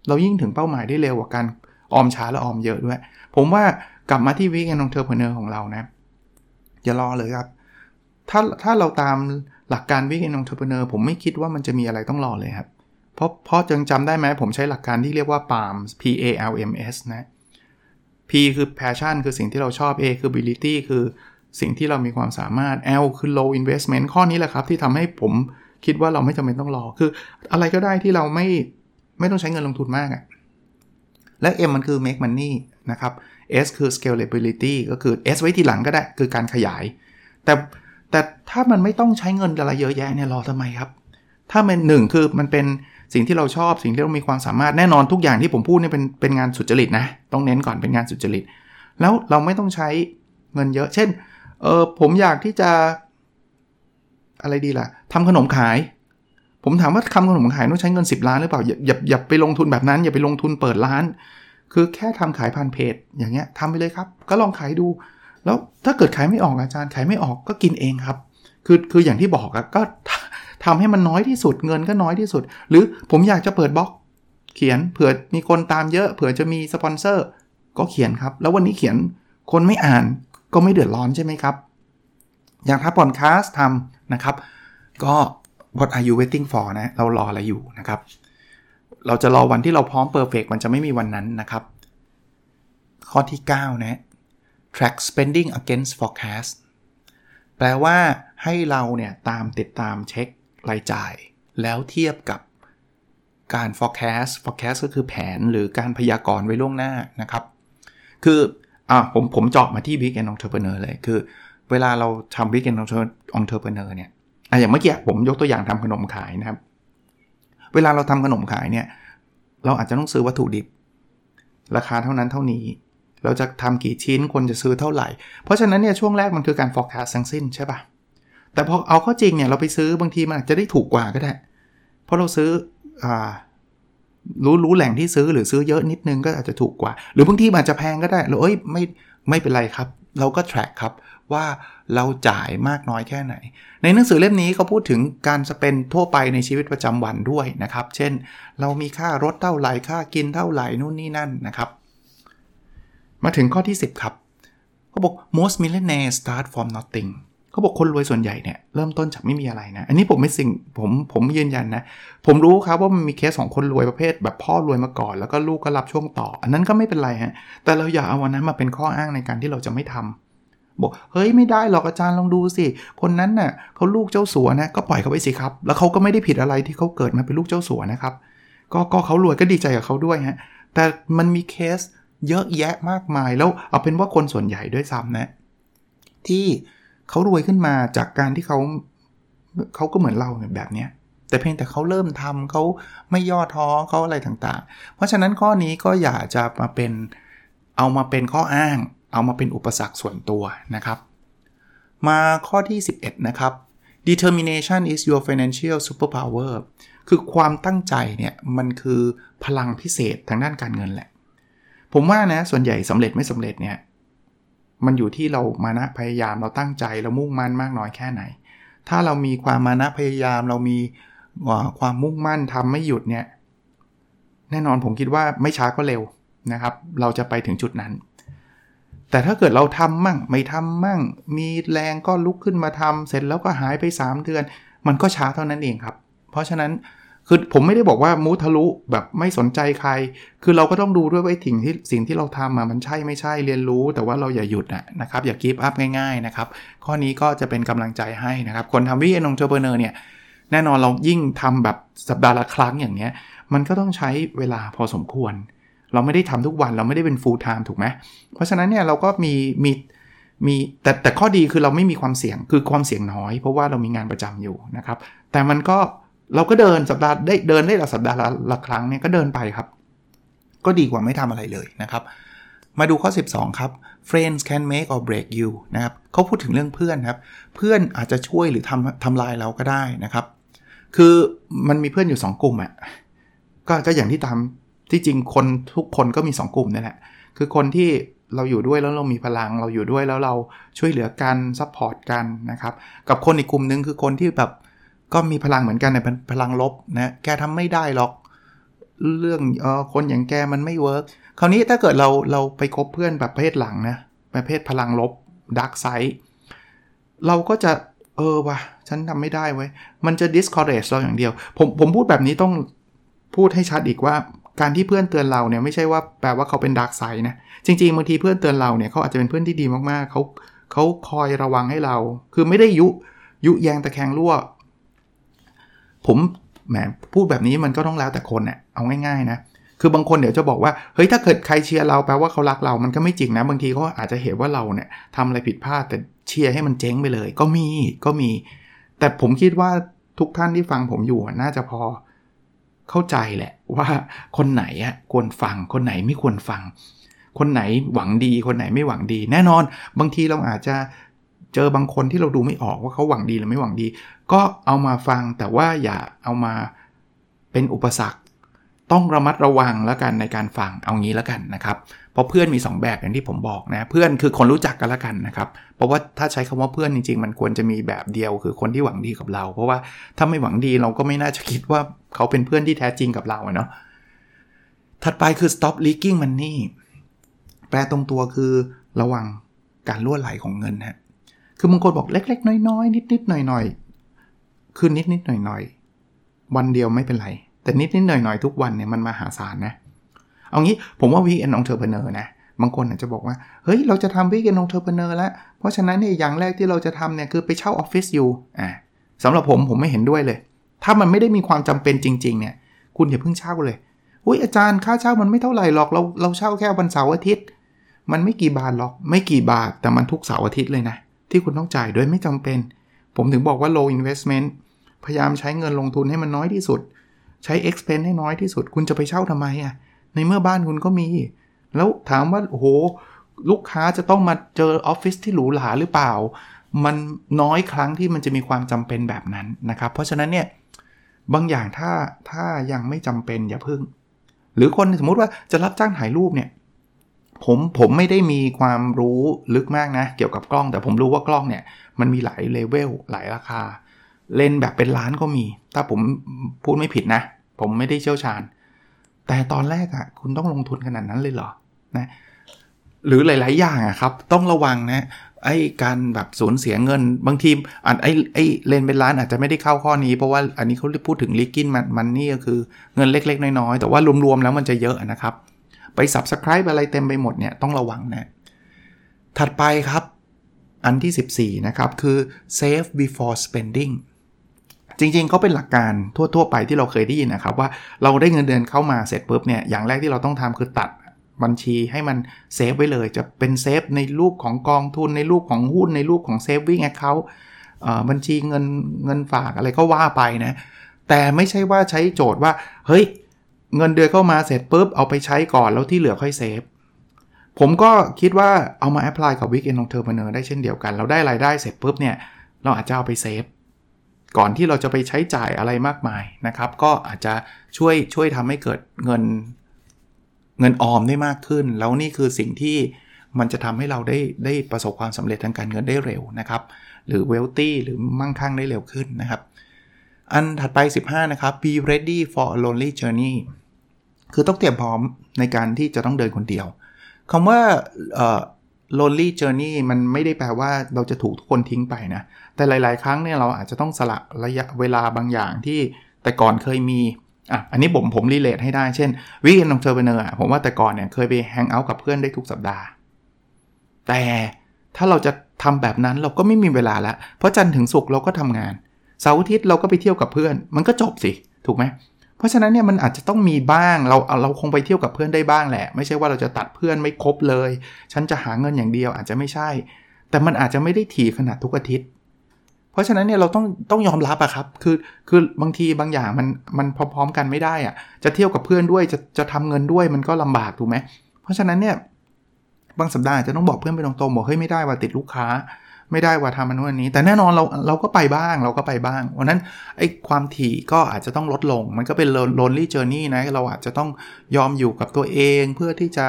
เรายิ่งถึงเป้าหมายได้เร็วกว่าการออมช้าและออมเยอะด้วย ผมว่ากลับมาที่ weekend entrepreneur ของเรานะอย่ารอเลยครับ ถ้าถ้าเราตาม หลักการ weekend entrepreneur ผมไม่คิดว่ามันจะมีอะไรต้องรอเลยครับ เพราะเพราะจังจำได้ไหมผมใช้หลักการที่เรียกว่า PALM P A L M S นะ P คือ passion คือสิ่งที่เราชอบ A คือ ability คือสิ่งที่เรามีความสามารถ L คือ low investment ข้อนี้แหละครับ ที่ทำให้ผมคิดว่าเราไม่จำเป็นต้องรอ คืออะไรก็ได้ที่เราไม่ไม่ต้องใช้เงินลงทุนมากอะและ M มันคือ make money นะครับ S คือ scalability ก็คือ S ไว้ทีหลังก็ได้ คือการขยาย แต่ แต่ถ้ามันไม่ต้องใช้เงินอะไรเยอะแยะเนี่ยรอทำไมครับ ถ้ามันหนึ่งคือมันเป็นสิ่งที่เราชอบสิ่งที่เรามีความสามารถแน่นอนทุกอย่างที่ผมพูดเนี่ยเป็นเป็นงานสุจริตนะต้องเน้นก่อนเป็นงานสุจริต แล้วเราไม่ต้องใช้เงินเยอะ เช่นเออผมอยากที่จะ อะไรดีล่ะทำขนมขาย ผมถามว่าทำขนมขายต้องใช้เงิน 10 ล้านหรือเปล่าอย่าอย่าอย่าไปลงทุนแบบนั้น อย่าไปลงทุนเปิดร้าน คือแค่ทำขายผ่านเพจ อย่างเงี้ยทำไปเลยครับ ก็ลองขายดู แล้วถ้าเกิดขายไม่ออกอาจารย์ขายไม่ออกก็กินเองครับ คือคืออย่างที่บอกอะก็ทำให้มันน้อยที่สุดเงินก็น้อยที่สุด หรือผมอยากจะเปิดบล็อก เขียนเผื่อมีคนตามเยอะเผื่อจะมีสปอนเซอร์ ก็เขียนครับ แล้ววันนี้เขียนคนไม่อ่านก็ไม่เดือดร้อนใช่ไหมครับ อย่างถ้าพอดแคสต์ทำนะครับ ก็ what are you waiting for นะ เรารออะไรอยู่นะครับ เราจะรอวันที่เราพร้อม perfect มันจะไม่มีวันนั้นนะครับ ข้อที่ 9 นะ track spending against forecast แปลว่าให้เราเนี่ยตามติดตามเช็ครายจ่าย แล้วเทียบกับการ forecast forecast ก็คือแผนหรือการพยากรณ์ไว้ล่วงหน้านะครับ คืออะผมผมเจาะมาที่ Big and Entrepreneur เลย คือ เวลาเราทำ Big and Entrepreneur เนี่ยอะอย่างเมื่อกี้ผมยกตัวอย่างทำขนมขายนะครับ เวลาเราทำขนมขายเนี่ย เราอาจจะต้องซื้อวัตถุดิบ ราคาเท่านั้นเท่านี้ เราจะทำกี่ชิ้นคนจะซื้อเท่าไหร่ เพราะฉะนั้นเนี่ยช่วงแรกมันคือการ forecast ทั้งสิ้นใช่ปะ่ะ แต่พอเอาเข้าจริงเนี่ยเราไปซื้อบางทีมันอาจจะได้ถูกกว่าก็ได้ เพราะเราซื้ออรู้รู้แหล่งที่ซื้อหรือซื้อเยอะนิดนึงก็อาจจะถูกกว่า หรือบางทีอาจจะแพงก็ได้เราเอ้ยไม่ไม่เป็นไรครับ เราก็ track ครับว่าเราจ่ายมากน้อยแค่ไหน ในหนังสือเล่มนี้เขาพูดถึงการสเปนทั่วไปในชีวิตประจำวันด้วยนะครับ เช่น เรามีค่ารถเท่าไหร่ค่ากินเท่าไหร่นู่นนี่นั่นนะครับ มาถึงข้อที่ 10 ครับเขาบอก most millionaires start from nothing เขาบอกคนรวยส่วนใหญ่เนี่ยเริ่มต้นจากไม่มีอะไรนะ อันนี้ผมไม่สิ่งผมผมยืนยันนะ ผมรู้ครับว่ามันมีเคสของคนรวยประเภท แบบพ่อรวยมาก่อน แล้วก็ลูกก็รับช่วงต่อ อันนั้นก็ไม่เป็นไรฮะแต่เราอย่าเอาวันนั้นมาเป็นข้ออ้างในการที่เราจะไม่ทำบอกเฮ้ยไม่ได้หรอกอาจารย์ลองดูสิ คนนั้นน่ะเขาลูกเจ้าสัวนะก็ปล่อยเขาไปสิครับ แล้วเขาก็ไม่ได้ผิดอะไรที่เขาเกิดมาเป็นลูกเจ้าสัวนะครับ ก็ก็เขารวยก็ดีใจกับเขาด้วยฮะแต่มันมีเคส เยอะแยะมากมาย แล้วเอาเป็นว่าคนส่วนใหญ่ด้วยซ้ำนะ ที่เขารวยขึ้นมาจากการที่เขาเขาก็เหมือนเราแบบเนี้ยแต่เพียงแต่เขาเริ่มทำเขาไม่ย่อท้อเขาอะไรต่างๆ เพราะฉะนั้นข้อนี้ก็อย่าจะมาเป็นเอามาเป็นข้ออ้าง เอามาเป็นอุปสรรคส่วนตัวนะครับ มาข้อที่ 11 นะครับ determination is your financial superpower คือความตั้งใจเนี่ย มันคือพลังพิเศษทางด้านการเงินแหละ ผมว่านะส่วนใหญ่สำเร็จไม่สำเร็จเนี่ยมันอยู่ที่เรามานะพยายามเราตั้งใจเรามุ่งมั่นมากน้อยแค่ไหน ถ้าเรามีความมานะพยายามเรามีความมุ่งมั่นทำไม่หยุดเนี่ยแน่นอนผมคิดว่าไม่ช้าก็เร็วนะครับ เราจะไปถึงจุดนั้น แต่ถ้าเกิดเราทำมั่ง ไม่ทำมั่ง มีแรงก็ลุกขึ้นมาทำเสร็จแล้วก็หายไป 3 เดือน มันก็ช้าเท่านั้นเองครับ เพราะฉะนั้น คือผมไม่ได้บอกว่ามูทะลุแบบไม่สนใจใคร คือเราก็ต้องดูด้วยว่าสิ่งที่สิ่งที่เราทำมามันใช่ไม่ใช่เรียนรู้ แต่ว่าเราอย่าหยุดนะครับ อย่ากีบอัพง่ายๆนะครับ ข้อนี้ก็จะเป็นกำลังใจให้นะครับ คนทำวิเอนองเจอร์เบเนอร์เนี่ย แน่นอนเรายิ่งทำแบบสัปดาห์ละครั้งอย่างเนี้ย มันก็ต้องใช้เวลาพอสมควร เราไม่ได้ทำทุกวันเราไม่ได้เป็น full time ถูกไหมเพราะฉะนั้นเนี่ยเราก็มีมีมีแต่แต่ข้อดีคือเราไม่มีความเสี่ยงคือความเสี่ยงน้อย เพราะว่าเรามีงานประจำอยู่นะครับ แต่มันก็ เราก็เดินสัปดาห์ได้เดินได้ละสัปดาห์ละละครั้งเนี่ยก็เดินไปครับ ก็ดีกว่าไม่ทำอะไรเลยนะครับ มาดูข้อ 12 ครับ friends can make or break you นะครับเขาพูดถึงเรื่องเพื่อนครับ เพื่อนอาจจะช่วยหรือทำทำลายเราก็ได้นะครับ คือมันมีเพื่อนอยู่ 2 กลุ่มอะ่ะก็ก็อย่างที่ตามที่จริงคนทุกคนก็มี 2 กลุ่มนี่แหละ คือคนที่เราอยู่ด้วยแล้วเรามีพลัง เราอยู่ด้วยแล้วเราช่วยเหลือกัน support กันนะครับ กับคนอีกกลุ่มนึงคือคนที่แบบ ก็มีพลังเหมือนกันในพลังลบนะแกทำไม่ได้หรอก เรื่องเออคนอย่างแกมันไม่ work คราวนี้ถ้าเกิดเราเราไปคบเพื่อนแบบประเภทหลังนะประเภทพลังลบดักไซด์เราก็จะเออวะฉันทำไม่ได้ไว้มันจะ discourage เราอย่างเดียว ผมผมพูดแบบนี้ต้องพูดให้ชัดอีกว่าการที่เพื่อนเตือนเราเนี่ยไม่ใช่ว่าแปลว่าเขาเป็นดักไซด์นะ จริงๆบางทีเพื่อนเตือนเราเนี่ยเขาอาจจะเป็นเพื่อนที่ดีมากๆเขาเขาคอยระวังให้เรา คือไม่ได้ยุยุแยงตะแคงรั่ว ผมแหมพูดแบบนี้มันก็ต้องแล้วแต่คนเน่ยเอาง่ายๆนะคือบางคนเดี๋ยวจะบอกว่าเฮ้ยถ้าเกิดใครเชียร์เราแปลว่าเขารักเรา มันก็ไม่จริงนะ บางทีเขาอาจจะเห็นว่าเราเนี่ยทำอะไรผิดพลาดแต่เชียร์ให้มันเจ๊งไปเลย ก็มีก็มี แต่ผมคิดว่าทุกท่านที่ฟังผมอยู่น่าจะพอเข้าใจแหละ ว่าคนไหนอะควรฟัง คนไหนไม่ควรฟัง คนไหนหวังดี คนไหนไม่หวังดี แน่นอน บางทีเราอาจจะ เจอบางคนที่เราดูไม่ออกว่าเขาหวังดีหรือไม่หวังดี ก็เอามาฟังแต่ว่าอย่าเอามาเป็นอุปสรรค ต้องระมัดระวังแล้วกันในการฟังเอางี้แล้วกันนะครับเพราะเพื่อนมี 2 แบบอย่างที่ผมบอกนะเพื่อนคือคนรู้จักกันแล้วกันนะครับเพราะว่าถ้าใช้คำว่าเพื่อนจริง ๆ มันควรจะมีแบบเดียวคือคนที่หวังดีกับเรา เพราะว่าถ้าไม่หวังดีเราก็ไม่น่าจะคิดว่าเขาเป็นเพื่อนที่แท้จริงกับเราเนาะถัดไปคือ stop leaking money แปลตรงตัวคือระวังการล่วไหลของเงินฮะ คือบางคนบอกเล็ก ๆ น้อยๆนิดๆหน่อยๆคือนิดๆหน่อยๆวันเดียวไม่เป็นไร แต่นิดๆหน่อยๆทุกวันเนี่ยมันมหาศาลนะเอางี้ผมว่า weekend entrepreneur นะบางคนอาจจะบอกว่า เฮ้ย เราจะทำ weekend entrepreneur แล้ว เพราะฉะนั้นเนี่ยอย่างแรกที่เราจะทำเนี่ยคือไปเช่าออฟฟิศอยู่อ่าสำหรับผมผมไม่เห็นด้วยเลย ถ้ามันไม่ได้มีความจำเป็นจริง ๆ เนี่ย คุณอย่าเพิ่งเช่าเลยอุ้ยอาจารย์ค่าเช่ามันไม่เท่าไหร่หรอกเราเราเช่าแค่วันเสาร์อาทิตย์ มันไม่กี่บาทหรอกไม่กี่บาทแต่มันทุกเสาร์อาทิตย์เลยนะ ที่คุณต้องจ่ายโดยไม่จำเป็น ผมถึงบอกว่า low investment พยายามใช้เงินลงทุนให้มันน้อยที่สุด ใช้ expense ให้น้อยที่สุด คุณจะไปเช่าทำไมอะ่ะในเมื่อบ้านคุณก็มี แล้วถามว่าโอ้โหลูกค้าจะต้องมาเจอออฟฟิศที่หรูหราหรือเปล่า มันน้อยครั้งที่มันจะมีความจำเป็นแบบนั้นนะครับ เพราะฉะนั้นเนี่ยบางอย่างถ้าถ้ายังไม่จำเป็นอย่าพึ่ง หรือคนสมมุติว่าจะรับจ้างถ่ายรูปเนี่ย ผมผมไม่ได้มีความรู้ลึกมากนะ เกี่ยวกับกล้อง แต่ผมรู้ว่ากล้องเนี่ยมันมีหลายเลเวลหลายราคา เลนแบบเป็นล้านก็มี ถ้าผมพูดไม่ผิดนะ ผมไม่ได้เชี่ยวชาญ แต่ตอนแรกอะ่ะ คุณต้องลงทุนขนาดนั้นเลยเหรอนะหรือหลาย ๆ อย่างอะครับ ต้องระวังนะไอ้การแบบสูญเสียเงินบางทีอันไอ้ไอ้เลนเป็นล้านอาจจะไม่ได้เข้าข้อนี้ เพราะว่าอันนี้เขาพูดถึงลิกกินมันมันนี่ก็คือเงินเล็ก ๆ น้อย ๆ แต่ว่ารวม ๆ แล้วมันจะเยอะนะครับ ไป subscribe อะไรเต็มไปหมดเนี่ยต้องระวังนะ ถัดไปครับอันที่ 14 นะครับ คือ save before spending จริงๆ ก็เป็นหลักการทั่ว ๆ ไปที่เราเคยได้ยินนะครับ ว่าเราได้เงินเดือนเข้ามาเสร็จปุ๊บเนี่ยอย่างแรกที่เราต้องทำคือตัดบัญชีให้มันเซฟไว้เลย จะเป็นเซฟในรูปของกองทุนในรูปของหุ้นในรูปของ saving account บัญชีเงินเงินฝากอะไรก็ว่าไปนะ แต่ไม่ใช่ว่าใช้โจทย์ว่า เฮ้ย เงินเดือนเข้ามาเสร็จปุ๊บเอาไปใช้ก่อนแล้วที่เหลือค่อย save ผมก็คิดว่าเอามาแอพพลายกับวิกเอนของเทอร์เ n เนอร์ได้เช่นเดียวกัน เราได้รายได้เสร็จปุ๊บเนี่ยเราอาจจะเอาไป save ก่อนที่เราจะไปใช้จ่ายอะไรมากมายนะครับ ก็อาจจะช่วยช่วยทำให้เกิดเงินเงินออมได้มากขึ้น แล้วนี่คือสิ่งที่มันจะทำให้เราได้ได้ประสบความสำเร็จทางการเงินได้เร็วนะครับ หรือเวลตี้หรือมั่งคั่งได้เร็วขึ้นนะครับ อันถัดไป 15 นะครับ be ready for a lonely journey คือต้องเตรียมพร้อมในการที่จะต้องเดินคนเดียวคำว่า lonely journey มันไม่ได้แปลว่าเราจะถูกทุกคนทิ้งไปนะ แต่หลาย ๆ ครั้งเนี่ยเราอาจจะต้องสละระยะเวลาบางอย่างที่แต่ก่อนเคยมีอะอันนี้ผมผมรีเลทให้ได้ เช่นweekend entrepreneur ผมว่าแต่ก่อนเนี่ยเคยไป hang out กับเพื่อนได้ทุกสัปดาห์ แต่ถ้าเราจะทำแบบนั้นเราก็ไม่มีเวลาละเพราะจันทร์ถึงศุกร์เราก็ทำงาน เสาร์อาทิตย์เราก็ไปเที่ยวกับเพื่อน มันก็จบสิ ถูกไหมเพราะฉะนั้นเนี่ยมันอาจจะต้องมีบ้างเราเราคงไปเที่ยวกับเพื่อนได้บ้างแหละ ไม่ใช่ว่าเราจะตัดเพื่อนไม่คบเลย ฉันจะหาเงินอย่างเดียวอาจจะไม่ใช่ แต่มันอาจจะไม่ได้ถี่ขนาดทุกอาทิตย์ เพราะฉะนั้นเนี่ยเราต้องต้องยอมรับอะครับคือคือบางทีบางอย่างมันมันพร้อมๆกันไม่ได้อะจะเที่ยวกับเพื่อนด้วยจะจะทำเงินด้วยมันก็ลำบากถูกไหมเพราะฉะนั้นเนี่ยบางสัปดาห์จะต้องบอกเพื่อนไปตรงๆบอกเฮ้ยไม่ได้ว่าติดลูกค้า ไม่ได้ว่าทำมันวันนี้ แต่แน่นอนเราเราก็ไปบ้างเราก็ไปบ้างวันนั้นไอ้ความถี่ก็อาจจะต้องลดลง มันก็เป็น lonely journey นะเราอาจจะต้องยอมอยู่กับตัวเองเพื่อที่จะ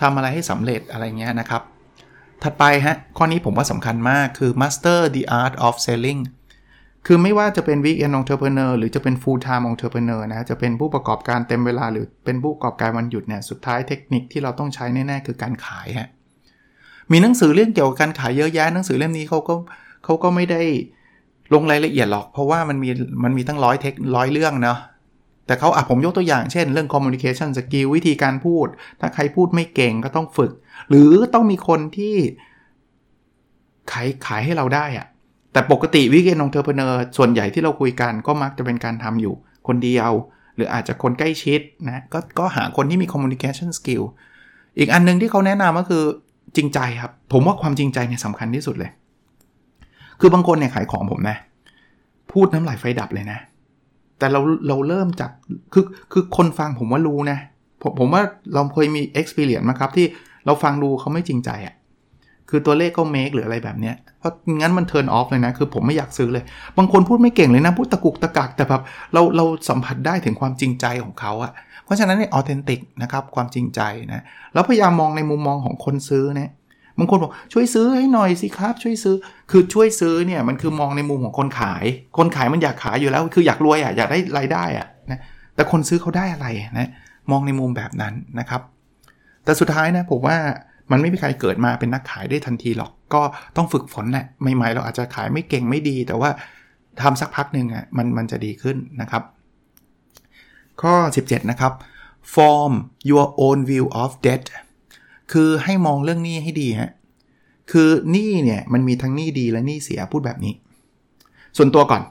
ทำอะไรให้สำเร็จอะไรเงี้ยนะครับ ถัดไปฮะข้อนี้ผมว่าสำคัญมากคือ master the art of selling คือไม่ว่าจะเป็น weekend entrepreneur หรือจะเป็น full time entrepreneur นะจะเป็นผู้ประกอบการเต็มเวลาหรือเป็นผู้ประกอบการวันหยุดเนี่ยสุดท้ายเทคนิคที่เราต้องใช้แน่ๆคือการขายฮะ มีหนังสือเรื่องเกี่ยวกับการขายเยอะแยะหนังสือเล่มนี้เขาก็เขาก็ไม่ได้ลงรายละเอียดหรอก เพราะว่ามันมีมันมีตั้งร้อยเทคร้อยเรื่องเนาะแต่เขาอะผมยกตัวอย่างเช่น เรื่อง communication skill วิธีการพูด ถ้าใครพูดไม่เก่งก็ต้องฝึก หรือต้องมีคนที่ขายขายให้เราได้อะแต่ปกติ weekend entrepreneur ส่วนใหญ่ที่เราคุยกันก็มักจะเป็นการทำอยู่คนเดียว หรืออาจจะคนใกล้ชิดนะก็ก็หาคนที่มี communication skill อีกอันนึงที่เขาแนะนำก็คือ จริงใจครับ ผมว่าความจริงใจเนี่ยสำคัญที่สุดเลย คือบางคนเนี่ยขายของผมนะ พูดน้ำไหลไฟดับเลยนะ แต่เราเราเริ่มจากคือคือคนฟังผมว่ารู้นะ ผมผมว่าเราเคยมี experience มาครับที่เราฟังดูเขาไม่จริงใจอะ่ะคือตัวเลขก็ make หรืออะไรแบบเนี้ย เพราะงั้นมัน turn off เลยนะ คือผมไม่อยากซื้อเลย บางคนพูดไม่เก่งเลยนะ พูดตะกุกตะกัก แต่แบบเราเราสัมผัสได้ถึงความจริงใจของเขาอะ ราะฉะนั้นเนี่ยออเทนติกนะครับความจริงใจนะแล้วพยายามมองในมุมมองของคนซื้อนี่ยบางคนบอกช่วยซื้อให้หน่อยสิครับ ช่วยซื้อคือช่วยซื้อเนี่ยมันคือมองในมุมของคนขาย คนขายมันอยากขายอยู่แล้ว คืออยากรวยอะอยากได้รายได้อะนะแต่คนซื้อเขาได้อะไรนะมองในมุมแบบนั้นนะครับ แต่สุดท้ายนะผมว่ามันไม่มีใครเกิดมาเป็นนักขายได้ทันทีหรอก ก็ต้องฝึกฝนแหละใหม่ๆเราอาจจะขายไม่เก่งไม่ดี แต่ว่าทำสักพักหนึ่งอะมันมันจะดีขึ้นนะครับ ข้อ 17 นะครับ form your own view of debt คือให้มองเรื่องหนี้ให้ดีฮะ คือหนี้เนี่ยมันมีทั้งหนี้ดีและหนี้เสียพูดแบบนี้ ส่วนตัวก่อน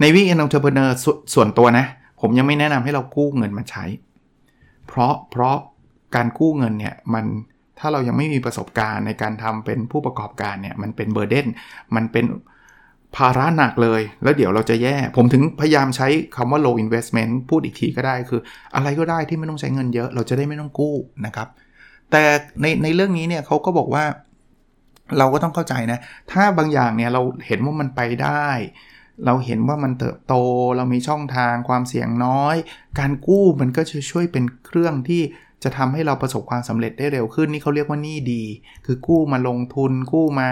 ใน weekend entrepreneur ส่วนตัวนะ ผมยังไม่แนะนำให้เรากู้เงินมาใช้ เพราะเพราะการกู้เงินเนี่ยมันถ้าเรายังไม่มีประสบการณ์ในการทำเป็นผู้ประกอบการเนี่ยมันเป็น burden มันเป็น ภาระหนักเลย แล้วเดี๋ยวเราจะแย่ ผมถึงพยายามใช้คำว่า low investment พูดอีกทีก็ได้คือ อะไรก็ได้ที่ไม่ต้องใช้เงินเยอะ เราจะได้ไม่ต้องกู้นะครับ แต่ในในเรื่องนี้เนี่ยเขาก็บอกว่า เราก็ต้องเข้าใจนะ ถ้าบางอย่างเนี่ยเราเห็นว่ามันไปได้ เราเห็นว่ามันเติบโต เรามีช่องทางความเสี่ยงน้อย การกู้มันก็จะช่วยเป็นเครื่องที่จะทำให้เราประสบความสำเร็จได้เร็วขึ้นหนี้เขาเรียกว่าหนี้ดี คือกู้มาลงทุนกู้มา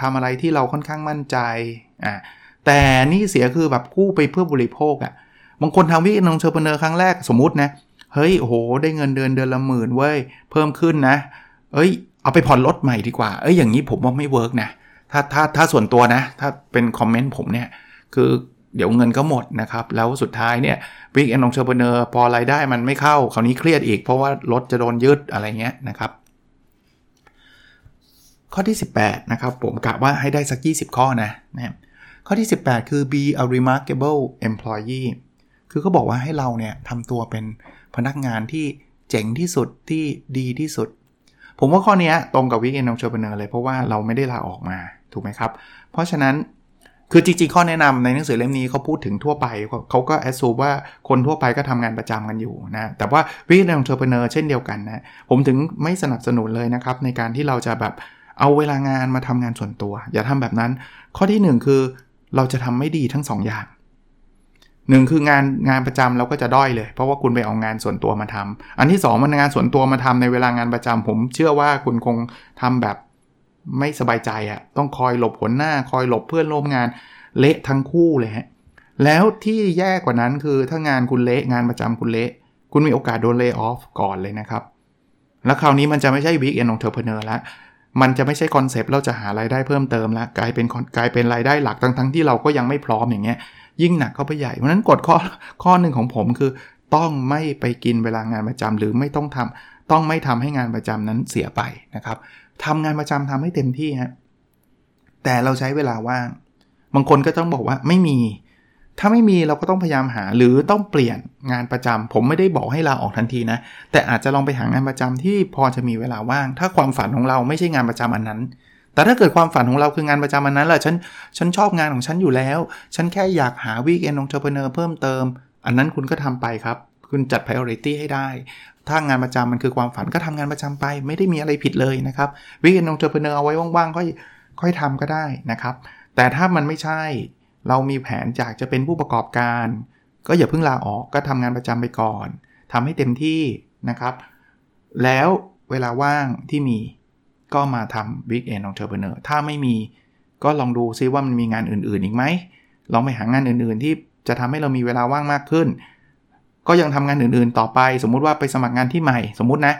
ทำอะไรที่เราค่อนข้างมั่นใจอ่าแต่หนี้เสียคือแบบกู้ไปเพื่อบริโภคอะ่ะบางคนทำ weekend entrepreneur ครั้งแรกสมมตินะเฮ้ยโหได้เงินเดือนเดือนละหมื่นเว้ยเพิ่มขึ้นนะ เอ้ย เอาไปผ่อนรถใหม่ดีกว่า เอ้ยอย่างนี้ผมว่าไม่ work นะถ้าถ้าถ้าส่วนตัวนะ ถ้าเป็น comment ผมเนี่ย คือเดี๋ยวเงินก็หมดนะครับ แล้วสุดท้ายเนี่ย weekend entrepreneur พอรายได้มันไม่เข้าคราวนี้เครียดอีก เพราะว่ารถจะโดนยึดอะไรเงี้ยนะครับ ข้อที่ 18 นะครับ ผมกะว่าให้ได้สัก 20 ข้อนะนะข้อที่ 18 คือ be a remarkable employee คือเขาบอกว่าให้เราเนี่ยทำตัวเป็นพนักงานที่เจ๋งที่สุดที่ดีที่สุด ผมว่าข้อนี้ตรงกับ weekend entrepreneur เลยเพราะว่าเราไม่ได้ลาออกมาถูกไหมครับ เพราะฉะนั้นคือจริงๆข้อแนะนำในหนังสือเล่มนี้เขาพูดถึงทั่วไปเขาก็แอดซูว่าคนทั่วไปก็ทำงานประจำกันอยู่นะแต่ว่า weekend entrepreneur เช่นเดียวกันนะผมถึงไม่สนับสนุนเลยนะครับในการที่เราจะแบบ เอาเวลางานมาทำงานส่วนตัว อย่าทำแบบนั้น ข้อที่ 1 คือเราจะทำไม่ดีทั้ง 2ออย่างหนึ่งคืองานงานประจำเราก็จะด้อยเลย เพราะว่าคุณไปเอางานส่วนตัวมาทำอันที่ 2 มันงานส่วนตัวมาทำในเวลางานประจำผมเชื่อว่าคุณคงทำแบบไม่สบายใจอะ่ะต้องคอยหลบหัวหน้า คอยหลบเพื่อนร่วมงานเละทั้งคู่เลยฮะแล้วที่แย่กว่านั้นคือถ้างานคุณเละงานประจำคุณเละ คุณมีโอกาสโดน lay off ก่อนเลยนะครับ แล้วคราวนี้มันจะไม่ใช่ weekend entrepreneur แล้ว มันจะไม่ใช่คอนเซปต์เราจะหารายได้เพิ่มเติมแล้วกลายเป็นกลายเป็นรายได้หลักทั้งทั้งที่เราก็ยังไม่พร้อมอย่างเงี้ยยิ่งหนักเข้าไปใหญ่เพราะนั้นกฎข้อข้อหนึ่งของผมคือ ต้องไม่ไปกินเวลางานประจำหรือไม่ต้องทำต้องไม่ทำให้งานประจำนั้นเสียไปนะครับทำงานประจำทำให้เต็มที่ฮะแต่เราใช้เวลาว่างบางคนก็ต้องบอกว่าไม่มี ถ้าไม่มีเราก็ต้องพยายามหาหรือต้องเปลี่ยนงานประจำผมไม่ได้บอกให้ลาออกทันทีนะ แต่อาจจะลองไปหางานประจำที่พอจะมีเวลาว่าง ถ้าความฝันของเราไม่ใช่งานประจำอันนั้น แต่ถ้าเกิดความฝันของเราคืองานประจำอันนั้นแหละฉันฉันชอบงานของฉันอยู่แล้ว ฉันแค่อยากหา weekend entrepreneur เพิ่มเติม อันนั้นคุณก็ทำไปครับ คุณจัด priority ให้ได้ ถ้างานประจำมันคือความฝันก็ทำงานประจำไป ไม่ได้มีอะไรผิดเลยนะครับ weekend entrepreneur เอาไว้ว่างๆค่อยค่อยทำก็ได้นะครับแต่ถ้ามันไม่ใช่ เรามีแผนอยากจะเป็นผู้ประกอบการ ก็อย่าเพิ่งลาออกก็ทำงานประจำไปก่อนทำให้เต็มที่นะครับ แล้วเวลาว่างที่มีก็มาทำ Big End Entrepreneur ถ้าไม่มีก็ลองดูซิว่ามันมีงานอื่นๆอีกไหม ลองไปหางานอื่นๆ ที่จะทำให้เรามีเวลาว่างมากขึ้น ก็ยังทำงานอื่นๆ ต่อไป สมมุติว่าไปสมัครงานที่ใหม่ สมมุตินะ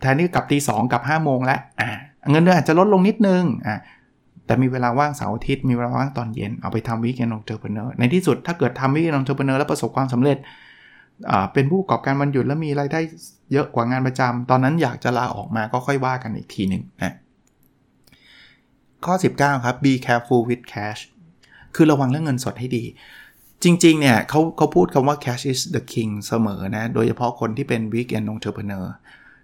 แทนที่กลับตีสองกับ5โมงแล้วเงินเดือนอาจจะลดลงนิดนึงอะ แต่มีเวลาว่างเสาร์อาทิตย์มีเวลาว่างตอนเย็นเอาไปทำ weekend entrepreneur ในที่สุดถ้าเกิดทำ weekend entrepreneur แล้วประสบความสำเร็จเป็นผู้ประกอบการวันหยุดแล้วมีรายได้เยอะกว่างานประจำตอนนั้นอยากจะลาออกมาก็ค่อยว่ากันอีกทีหนึ่งนะข้อ 19 ครับ be careful with cash คือระวังเรื่องเงินสดให้ดี จริง ๆ เนี่ยเขาเขาพูดคำว่า cash is the king เสมอนะ โดยเฉพาะคนที่เป็น weekend entrepreneur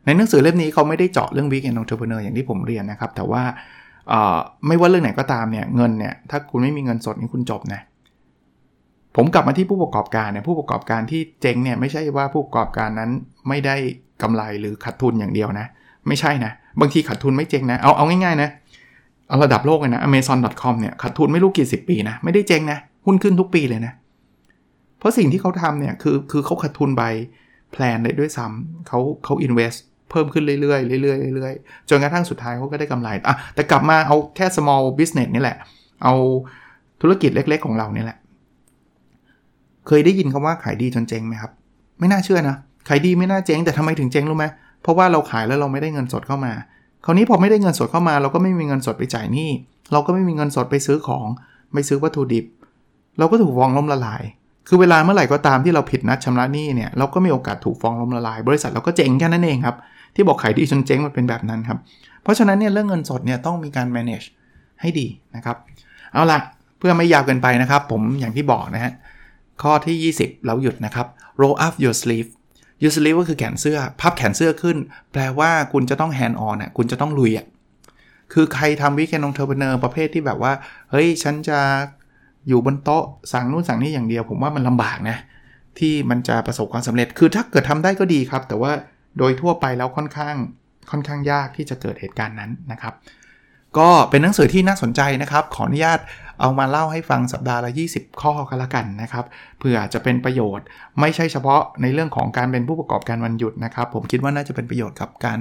ในหนังสือเล่มนี้เขาไม่ได้เจาะเรื่อง weekend entrepreneur อย่างที่ผมเรียนนะครับ แต่ว่า ไม่ว่าเรื่องไหนก็ตามเนี่ยเงินเนี่ยถ้าคุณไม่มีเงินสดนี่คุณจบนะผมกลับมาที่ผู้ประกอบการเนี่ยผู้ประกอบการที่เจ๊งเนี่ยไม่ใช่ว่าผู้ประกอบการนั้นไม่ได้กำไรหรือขาดทุนอย่างเดียวนะ ไม่ใช่นะ บางทีขาดทุนไม่เจ๊งนะ เอาเอาง่ายๆนะเอาระดับโลกเลยนะ amazon.com เนี่ยขาดทุนไม่รู้กี่สิบปีนะ ไม่ได้เจ๊งนะ หุ้นขึ้นทุกปีเลยนะ เพราะสิ่งที่เขาทำเนี่ยคือคือเขาขาดทุนไปแพลนเลยด้วยซ้ำเขาเขา invest เพิ่มขึ้นเรื่อยๆเรื่อยๆเรื่อยๆจนกระทั่งสุดท้ายเขาก็ได้กำไรอะแต่กลับมาเอาแค่ small business นี่แหละ เอาธุรกิจเล็ก ๆ ของเราเนี่ยแหละ เคยได้ยินคำว่าขายดีจนเจ๊งไหมครับ ไม่น่าเชื่อนะขายดีไม่น่าเจ๊งแต่ทำไมถึงเจ๊งรู้ไหมเพราะว่าเราขายแล้วเราไม่ได้เงินสดเข้ามา คราวนี้พอไม่ได้เงินสดเข้ามา เราก็ไม่มีเงินสดไปจ่ายหนี้เราก็ไม่มีเงินสดไปซื้อของไม่ซื้อวัตถุดิบ เราก็ถูกฟ้องล้มละลาย คือเวลาเมื่อไหร่ก็ตามที่เราผิดนัดชำระหนี้เนี่ยเราก็มีโอกาสถูกฟ้องล้มละลาย บริษัทเราก็เจ๊งแค่นั้นเองครับ ที่บอกขายดีจนเจ๊งมันเป็นแบบนั้นครับ เพราะฉะนั้นเนี่ยเรื่องเงินสดเนี่ยต้องมีการ manage ให้ดีนะครับ เอาละเพื่อไม่ยาวเกินไปนะครับ ผมอย่างที่บอกนะฮะข้อที่ 20 เราหยุดนะครับ roll up your sleeve your sleeve ก็คือแขนเสื้อ พับแขนเสื้อขึ้น แปลว่าคุณจะต้อง hand on อะคุณจะต้องลุยอะคือใครทำวิกเกนองเทอร์เบเนอร์ประเภทที่แบบว่า เฮ้ย ฉันจะอยู่บนโต๊ะ สั่งนู่นสั่งนี่อย่างเดียว ผมว่ามันลำบากนะ ที่มันจะประสบความสำเร็จคือถ้าเกิดทำได้ก็ดีครับ แต่ว่า โดยทั่วไปแล้วค่อนข้างค่อนข้างยากที่จะเกิดเหตุการณ์นั้นนะครับ ก็เป็นหนังสือที่น่าสนใจนะครับ ขออนุญาตเอามาเล่าให้ฟังสัปดาห์ละ 20 ข้อกันละกันนะครับเพื่อจะเป็นประโยชน์ไม่ใช่เฉพาะในเรื่องของการเป็นผู้ประกอบการวันหยุดนะครับ ผมคิดว่าน่าจะเป็นประโยชน์กับการ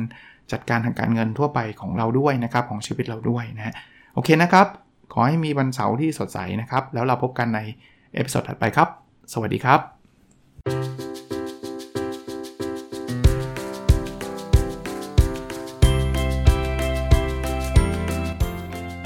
จัดการทางการเงินทั่วไปของเราด้วยนะครับ ของชีวิตเราด้วยนะฮะโอเคนะครับ ขอให้มีวันเสาร์ที่สดใสนะครับ แล้วเราพบกันใน episode ถัดไปครับ สวัสดีครับ